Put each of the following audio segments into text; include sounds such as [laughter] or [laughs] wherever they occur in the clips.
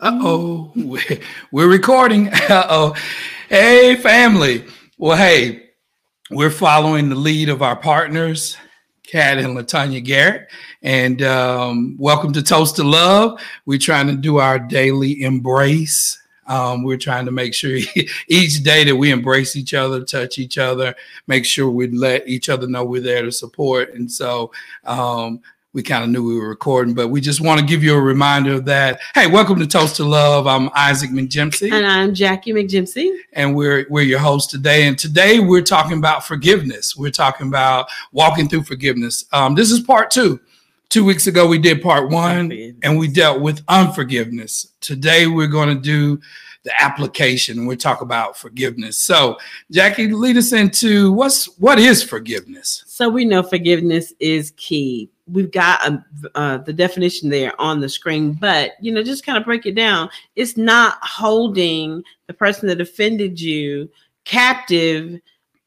Uh oh, [laughs] we're recording. [laughs] Uh oh. Hey, family. Well, hey, we're following the lead of our partners, Kat and Latanya Garrett. And um, welcome to Toast to Love. We're trying to do our daily embrace. Um, we're trying to make sure [laughs] each day that we embrace each other, touch each other, make sure we let each other know we're there to support. And so, um, we kind of knew we were recording, but we just want to give you a reminder of that. Hey, welcome to Toast to Love. I'm Isaac McJimsey. And I'm Jackie McJimsey. And we're we're your host today. And today we're talking about forgiveness. We're talking about walking through forgiveness. Um, this is part two. Two weeks ago we did part one and we dealt with unforgiveness. Today we're going to do the application. And We talk about forgiveness. So, Jackie, lead us into what's what is forgiveness. So we know forgiveness is key we've got um, uh, the definition there on the screen, but you know, just kind of break it down. It's not holding the person that offended you captive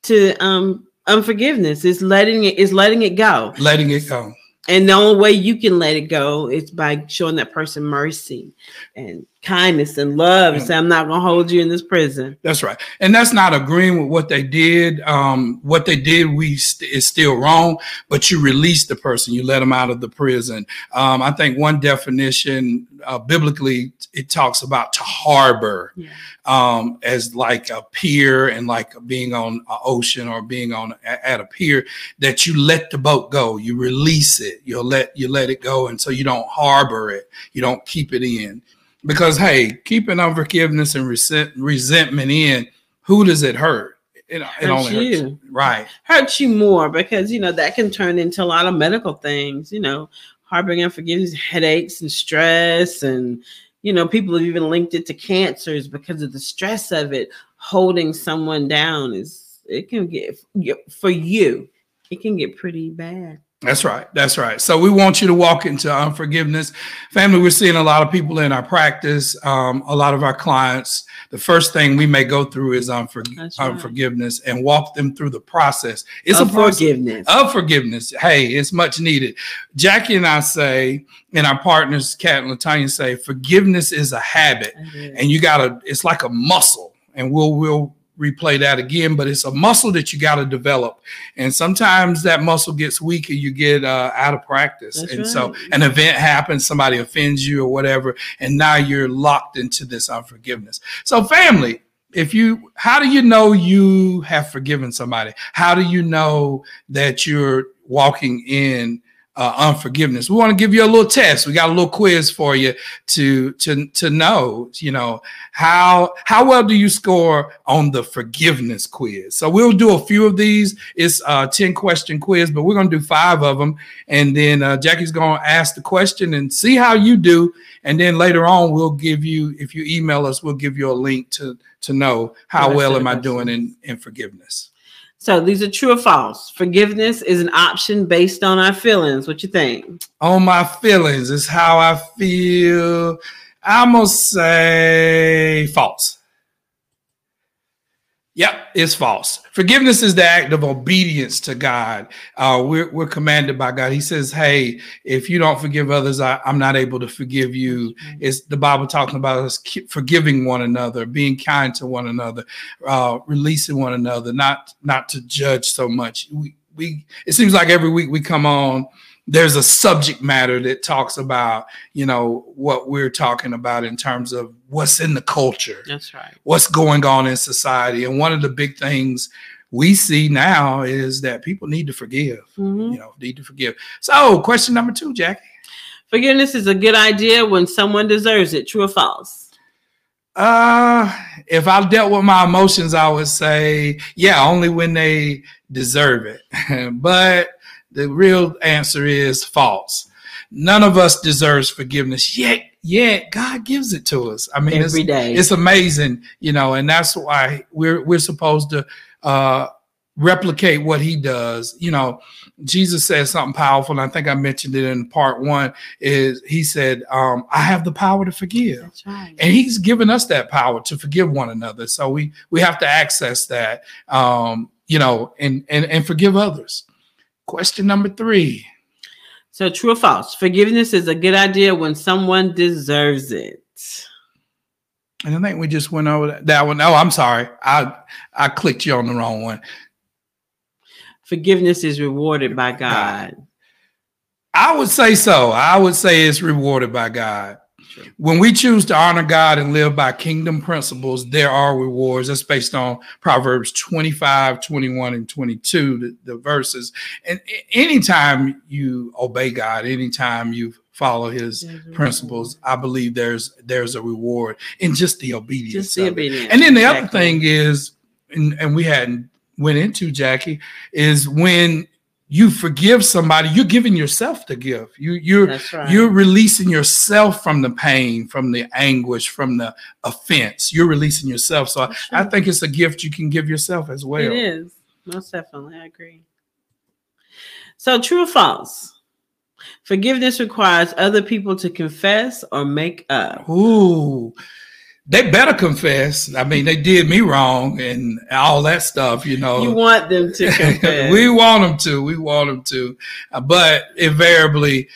to um unforgiveness. It's letting it. it is letting it go. Letting it go. And the only way you can let it go is by showing that person mercy and kindness and love and say, I'm not going to hold you in this prison. That's right. And that's not agreeing with what they did. Um, what they did we st- is still wrong, but you release the person, you let them out of the prison. Um, I think one definition uh, biblically, it talks about to harbor yeah. um, as like a pier and like being on an ocean or being on at a pier that you let the boat go, you release it, you let you let it go, and so you don't harbor it, you don't keep it in because hey, keeping unforgiveness and resent, resentment in, who does it hurt? It, it only you. hurts you. Right. Hurts you more because you know that can turn into a lot of medical things, you know, harboring unforgiveness, headaches and stress and you know, people have even linked it to cancers because of the stress of it. Holding someone down is it can get for you, it can get pretty bad. That's right. That's right. So we want you to walk into unforgiveness. Family, we're seeing a lot of people in our practice, um, a lot of our clients. The first thing we may go through is right. unforgiveness and walk them through the process. It's of a forgiveness. Of forgiveness. Hey, it's much needed. Jackie and I say, and our partners, Kat and Latanya say, forgiveness is a habit. And you gotta, it's like a muscle. And we'll we'll replay that again, but it's a muscle that you got to develop. And sometimes that muscle gets weaker, you get uh, out of practice. That's and right. so an event happens, somebody offends you or whatever, and now you're locked into this unforgiveness. So, family, if you, how do you know you have forgiven somebody? How do you know that you're walking in uh, unforgiveness. We want to give you a little test. We got a little quiz for you to to to know, you know, how how well do you score on the forgiveness quiz. So we'll do a few of these. It's a 10 question quiz, but we're going to do five of them. And then uh, Jackie's going to ask the question and see how you do. And then later on, we'll give you, if you email us, we'll give you a link to to know how well am I doing in, in forgiveness. So these are true or false. Forgiveness is an option based on our feelings. What you think? On my feelings is how I feel. I'm gonna say false. Yep, it's false. Forgiveness is the act of obedience to God. Uh, we're, we're commanded by God. He says, "Hey, if you don't forgive others, I, am not able to forgive you." It's the Bible talking about us forgiving one another, being kind to one another, uh, releasing one another, not not to judge so much. We we it seems like every week we come on there's a subject matter that talks about you know what we're talking about in terms of what's in the culture. That's right. What's going on in society. And one of the big things we see now is that people need to forgive mm-hmm. you know need to forgive. So question number two jackie. Forgiveness is a good idea when someone deserves it. True or false? Uh if i dealt with my emotions i would say yeah only when they deserve it. [laughs] But the real answer is false. None of us deserves forgiveness yet. Yet God gives it to us. I mean, every it's, day. it's amazing, you know, and that's why we're we're supposed to uh, replicate what He does. You know, Jesus said something powerful, and I think I mentioned it in part one. Is He said, um, "I have the power to forgive," right. and He's given us that power to forgive one another. So we we have to access that, um, you know, and and and forgive others. Question number three. So, true or false? Forgiveness is a good idea when someone deserves it. And I think we just went over that, that one. Oh, I'm sorry. I I clicked you on the wrong one. Forgiveness is rewarded by God. I would say so. I would say it's rewarded by God. When we choose to honor God and live by kingdom principles, there are rewards. That's based on Proverbs 25, 21, and 22, the, the verses. And anytime you obey God, anytime you follow his mm-hmm. principles, I believe there's there's a reward in just the obedience. Just the obedience. And then the exactly. other thing is, and, and we hadn't went into Jackie, is when you forgive somebody, you're giving yourself to give. You you're right. you're releasing yourself from the pain, from the anguish, from the offense. You're releasing yourself. So I, I, think it's a gift you can give yourself as well. It is. Most definitely. I agree. So true or false? Forgiveness requires other people to confess or make up. Ooh they better confess. I mean, they did me wrong and all that stuff, you know. You want them to [laughs] confess. we want them to. We want them to. Uh, but invariably,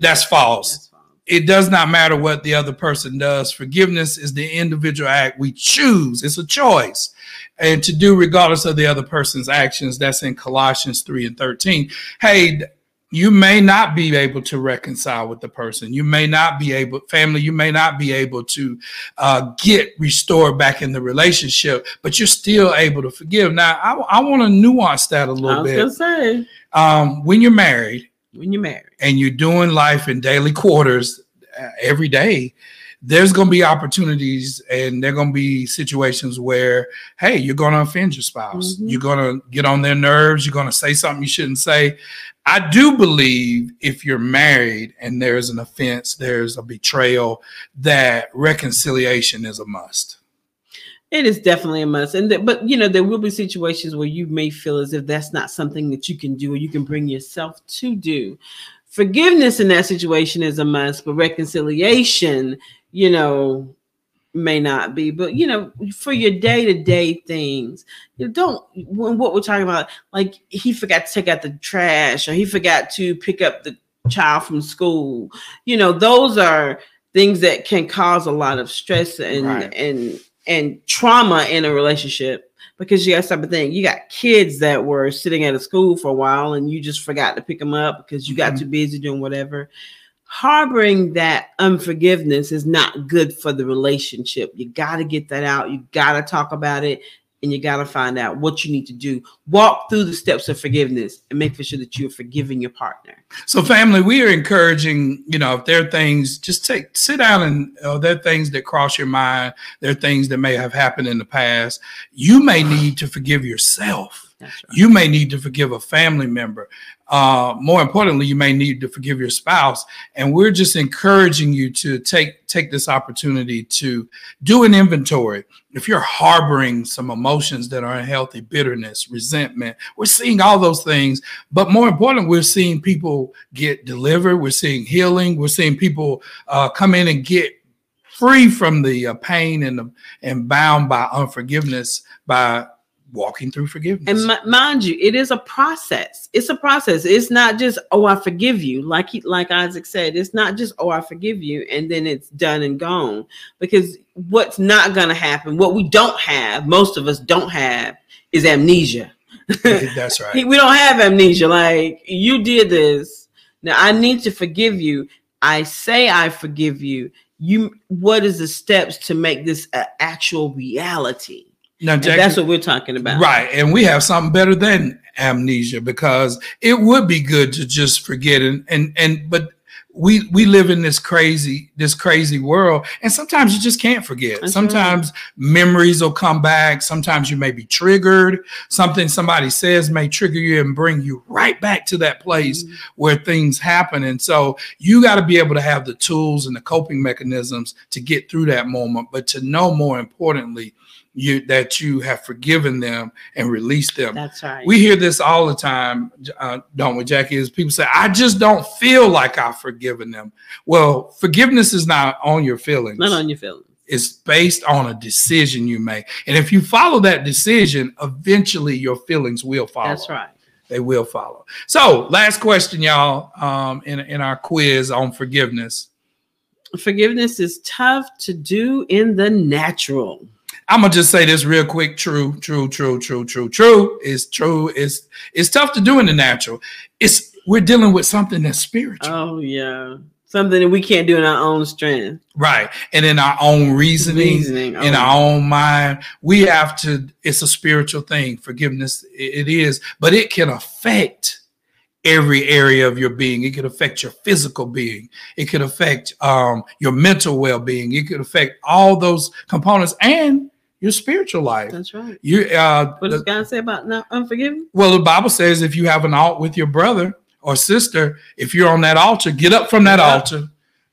that's false. that's false. It does not matter what the other person does. Forgiveness is the individual act we choose. It's a choice. And to do regardless of the other person's actions. That's in Colossians 3 and 13. Hey, you may not be able to reconcile with the person. You may not be able, family, you may not be able to uh, get restored back in the relationship, but you're still able to forgive. Now, I, I want to nuance that a little I was bit. Say. Um, when you're married, when you're married, and you're doing life in daily quarters uh, every day, there's going to be opportunities and there are going to be situations where hey you're going to offend your spouse. Mm-hmm. you're going to get on their nerves. You're going to say something you shouldn't say. I do believe if you're married and there's an offense there's a betrayal that reconciliation is a must. It is definitely a must. And th- but you know there will be situations where you may feel as if that's not something that you can do or you can bring yourself to do forgiveness in that situation is a must but reconciliation you know, may not be, but you know, for your day to day things, you don't. When what we're talking about, like he forgot to take out the trash, or he forgot to pick up the child from school. You know, those are things that can cause a lot of stress and right. and and trauma in a relationship because you got something thing. You got kids that were sitting at a school for a while and you just forgot to pick them up because you got mm-hmm. too busy doing whatever harboring that unforgiveness is not good for the relationship. You got to get that out. You got to talk about it and you got to find out what you need to do. Walk through the steps of forgiveness and make sure that you're forgiving your partner. So, family, we are encouraging, you know, if there are things, just take, sit down and there are things that cross your mind. There are things that may have happened in the past. You may need to forgive yourself. Right. You may need to forgive a family member uh, more importantly, you may need to forgive your spouse. And we're just encouraging you to take take this opportunity to do an inventory. If you're harboring some emotions that are unhealthy, bitterness, resentment, we're seeing all those things. But more important, we're seeing people get delivered. We're seeing healing. We're seeing people uh, come in and get free from the uh, pain and and bound by unforgiveness by walking through forgiveness. And mind you, it is a process. It's a process. It's not just oh I forgive you, like he, like Isaac said. It's not just oh I forgive you and then it's done and gone. Because what's not going to happen, what we don't have, most of us don't have, is amnesia. Mm-hmm, that's [laughs] right. we don't have amnesia. Like you did this. Now I need to forgive you. I say I forgive you. You. What is the steps to make this an actual reality? Now, that's what we're talking about. Right. And we have something better than amnesia because it would be good to just forget and and and but we we live in this crazy this crazy world and sometimes you just can't forget that's sometimes right. memories will come back sometimes you may be triggered something somebody says may trigger you and bring you right back to that place mm-hmm. where things happen and so you got to be able to have the tools and the coping mechanisms to get through that moment but to know more importantly you that you have forgiven them and released them. That's right. We hear this all the time, uh, don't we, Jackie? Is people say, "I just don't feel like I've forgiven them." Well, forgiveness is not on your feelings. Not on your feelings. It's based on a decision you make, and if you follow that decision, eventually your feelings will follow. That's right. They will follow. So, last question, y'all, um, in in our quiz on forgiveness. Forgiveness is tough to do in the natural. I'm gonna just say this real quick. True, true, true, true, true, true. Is true. It's it's tough to do in the natural. It's we're dealing with something that's spiritual. Oh yeah. Something that we can't do in our own strength. Right. And in our own reasoning, reasoning. in oh. our own mind. We have to, it's a spiritual thing. Forgiveness, it is, but it can affect every area of your being. It could affect your physical being. It could affect um, your mental well-being. It could affect all those components and your spiritual life. That's right. You. Uh, what does God say about not unforgiving? Well, the Bible says if you have an alt with your brother or sister, if you're on that altar, get up from that yeah. altar,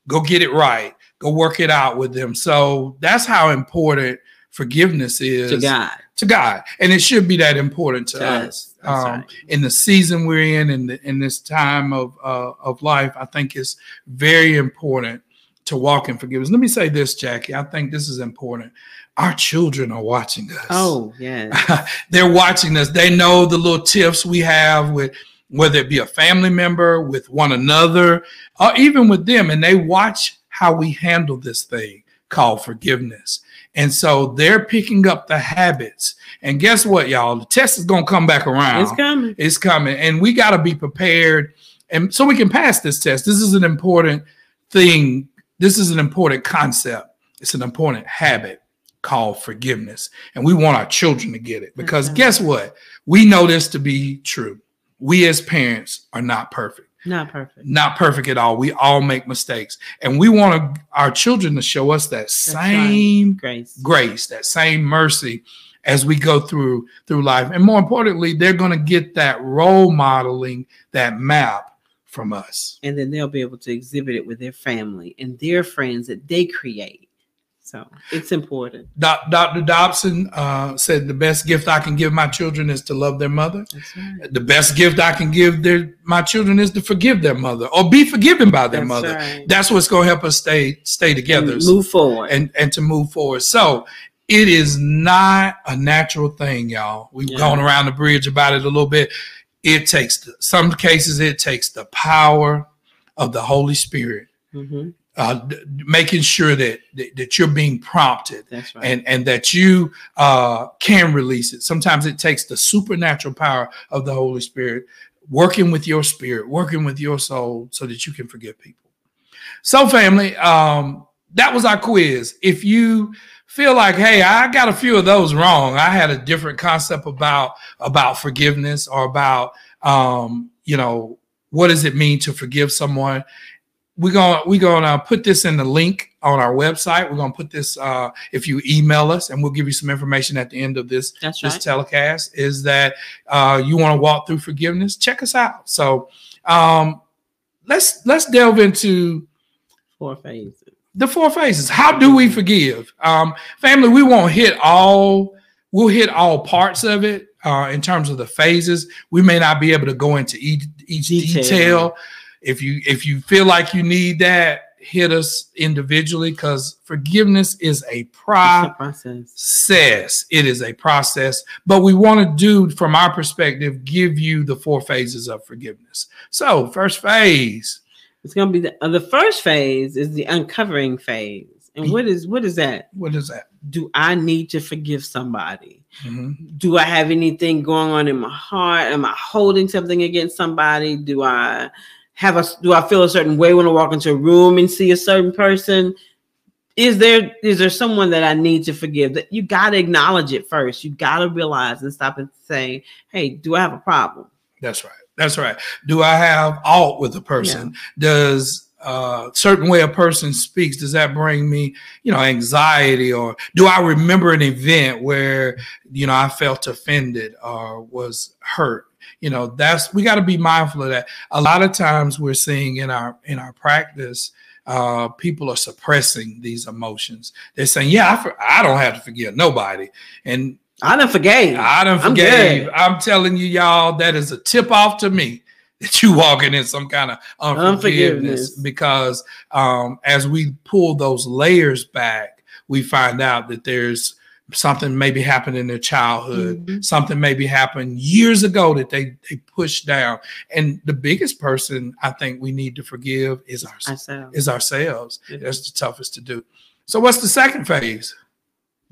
go get it right, go work it out with them. So that's how important forgiveness is to God. To God, and it should be that important to yes, us um, right. in the season we're in, in the, in this time of uh, of life. I think it's very important to walk in forgiveness. Let me say this, Jackie. I think this is important. Our children are watching us. Oh, yeah. [laughs] They're watching us. They know the little tips we have with whether it be a family member, with one another, or even with them, and they watch how we handle this thing called forgiveness. And so they're picking up the habits. And guess what, y'all? The test is going to come back around. It's coming. It's coming. And we got to be prepared. And so we can pass this test. This is an important thing. This is an important concept. It's an important habit called forgiveness. And we want our children to get it because okay. guess what? We know this to be true. We as parents are not perfect. Not perfect. Not perfect at all. We all make mistakes. And we want our children to show us that That's same right. grace. grace, that same mercy as we go through through life. And more importantly, they're going to get that role modeling, that map from us. And then they'll be able to exhibit it with their family and their friends that they create. So it's important. Dr. Dobson uh, said the best gift I can give my children is to love their mother. Right. The best gift I can give their my children is to forgive their mother or be forgiven by their That's mother. Right. That's what's going to help us stay stay together, and move forward, and and to move forward. So it is not a natural thing, y'all. We've yeah. gone around the bridge about it a little bit. It takes some cases it takes the power of the Holy Spirit. Mm-hmm uh, making sure that, that, that you're being prompted right. and and that you uh, can release it. Sometimes it takes the supernatural power of the Holy Spirit working with your spirit, working with your soul, so that you can forgive people. So, family, um, that was our quiz. If you feel like, hey, I got a few of those wrong, I had a different concept about about forgiveness or about um, you know what does it mean to forgive someone we're gonna we're gonna put this in the link on our website. We're gonna put this uh, if you email us, and we'll give you some information at the end of this That's this right. telecast. Is that uh, you want to walk through forgiveness? Check us out. So um, let's let's delve into four phases. The four phases. How do we forgive? Um, family, we won't hit all. We'll hit all parts of it uh, in terms of the phases. We may not be able to go into each, each detail. detail if you if you feel like you need that, hit us individually because forgiveness is a, pro- process. It is a process, but we want to do, from our perspective, give you the four phases of forgiveness. So, first phase. It's going to be the, uh, the first phase is the uncovering phase. And what is what is that? What is that? Do I need to forgive somebody? Mm-hmm. Do I have anything going on in my heart? Am I holding something against somebody? Do I have a do I feel a certain way when I walk into a room and see a certain person? Is there is there someone that I need to forgive? That you got to acknowledge it first. You got to realize and stop and say, "Hey, do I have a problem?" That's right. That's right. Do I have alt with a person? Yeah. Does uh, certain way a person speaks does that bring me you know anxiety or do i remember an event where you know i felt offended or was hurt you know that's we got to be mindful of that. A lot of times we're seeing in our in our practice uh, people are suppressing these emotions. They're saying yeah I, for, I don't have to forgive nobody. And i don't forgave. I don't forgave. I'm, I'm telling you y'all that is a tip off to me that you walking in some kind of unforgiveness, unforgiveness. because um, as we pull those layers back we find out that there's something maybe happened in their childhood. Mm-hmm. something maybe happened years ago that they they pushed down. And the biggest person i think we need to forgive is our, ourselves. is ourselves. Mm-hmm. that's the toughest to do. So what's the second phase?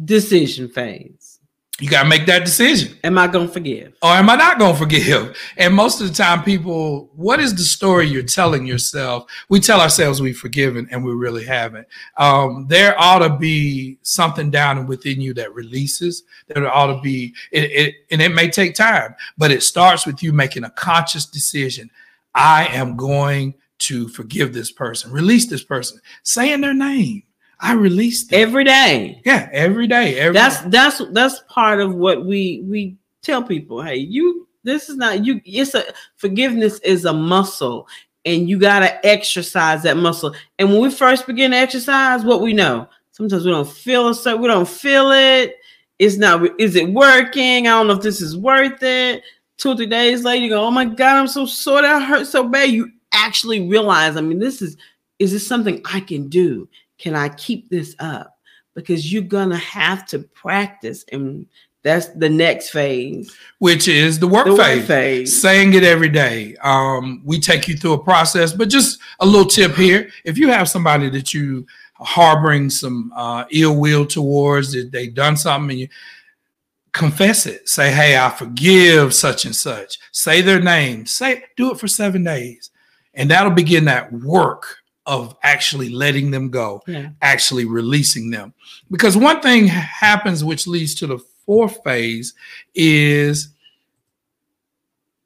Decision phase you got to make that decision. Am I going to forgive? Or am I not going to forgive? And most of the time, people, what is the story you're telling yourself? We tell ourselves we've forgiven and we really haven't. Um, there ought to be something down within you that releases. There ought to be, it, it, and it may take time, but it starts with you making a conscious decision. I am going to forgive this person, release this person, saying their name I release it. every day. Yeah, every day. Every that's that's that's part of what we we tell people. Hey, you this is not you. It's a forgiveness is a muscle, and you gotta exercise that muscle. And when we first begin to exercise, what we know sometimes we don't feel it. So we don't feel it. It's not. Is it working? I don't know if this is worth it. Two or three days later, you go, "Oh my god, I'm so sore. That hurt so bad." You actually realize. I mean, this is. Is this something I can do? Can I keep this up? Because you're going to have to practice. And that's the next phase, which is the work, the phase. work phase. Saying it every day. Um, we take you through a process, but just a little tip here: if you have somebody that you harboring some uh, ill will towards, that they done something, and you confess it. Say, "Hey, I forgive such and such." Say their name. Say, do it for seven days, and that'll begin that work of actually letting them go, yeah. actually releasing them. Because one thing happens which leads to the fourth phase is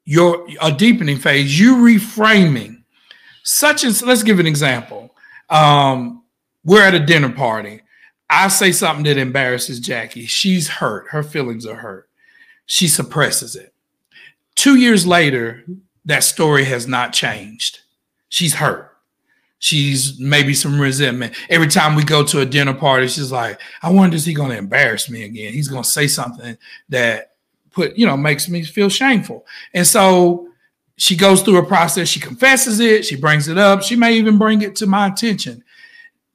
your a deepening phase, you reframing. Such as let's give an example. Um, we're at a dinner party. I say something that embarrasses Jackie. She's hurt. Her feelings are hurt. She suppresses it. Two years later, that story has not changed. She's hurt she's maybe some resentment. Every time we go to a dinner party, she's like, I wonder is he gonna embarrass me again? He's gonna say something that put, you know, makes me feel shameful. And so she goes through a process, she confesses it, she brings it up, she may even bring it to my attention.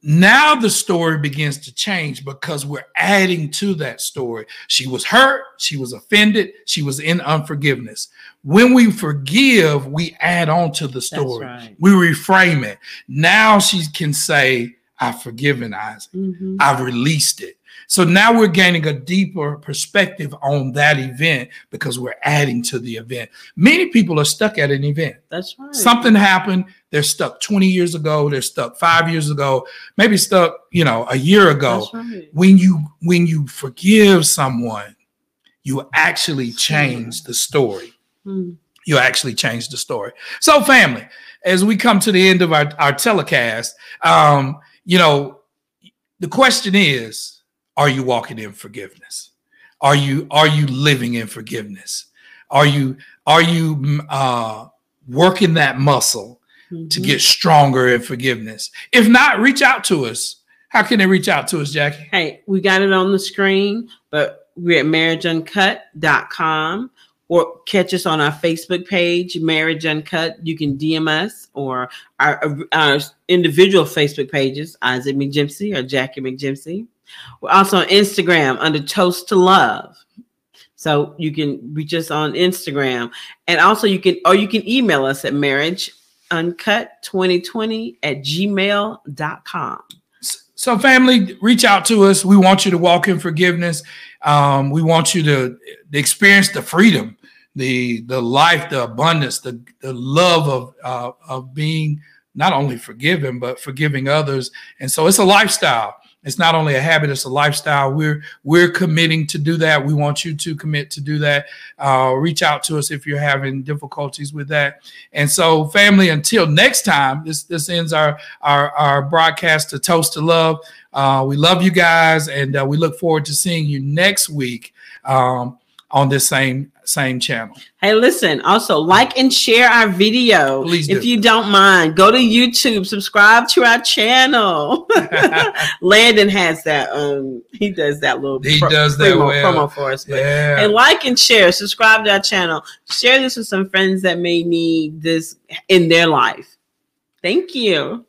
Now the story begins to change because we're adding to that story. She was hurt, she was offended, she was in unforgiveness. When we forgive, we add on to the story. Right. We reframe it. Now she can say, I've forgiven Isaac. Mm-hmm. I've released it. So now we're gaining a deeper perspective on that event because we're adding to the event. Many people are stuck at an event. That's right. Something happened. They're stuck 20 years ago. They're stuck five years ago, maybe stuck, you know, a year ago. Right. When you when you forgive someone, you actually change the story. Hmm. You actually change the story. So, family, as we come to the end of our, our telecast, um, you know, the question is are you walking in forgiveness? Are you are you living in forgiveness? Are you are you uh, working that muscle mm-hmm. to get stronger in forgiveness? If not, reach out to us. How can they reach out to us, Jackie? Hey, we got it on the screen, but we're at marriageuncut.com or catch us on our Facebook page, Marriage Uncut. You can DM us or our, our individual Facebook pages, Isaac McJimsey or Jackie McJimsey. We're also on Instagram under Toast to Love. So you can reach us on Instagram. And also you can or you can email us at marriageuncut2020 at gmail.com. So family, reach out to us. We want you to walk in forgiveness. Um, we want you to experience the freedom, the the life, the abundance, the, the love of uh, of being not only forgiven, but forgiving others. And so it's a lifestyle. It's not only a habit; it's a lifestyle. We're we're committing to do that. We want you to commit to do that. Uh, reach out to us if you're having difficulties with that. And so, family, until next time, this this ends our our our broadcast to toast to love. Uh, we love you guys, and uh, we look forward to seeing you next week. Um, on this same same channel. Hey, listen, also like and share our video. Please do. If you don't mind, go to YouTube, subscribe to our channel. [laughs] Landon has that um he does that little he pro- does that promo, well. promo for us. But, yeah. And like and share, subscribe to our channel. Share this with some friends that may need this in their life. Thank you.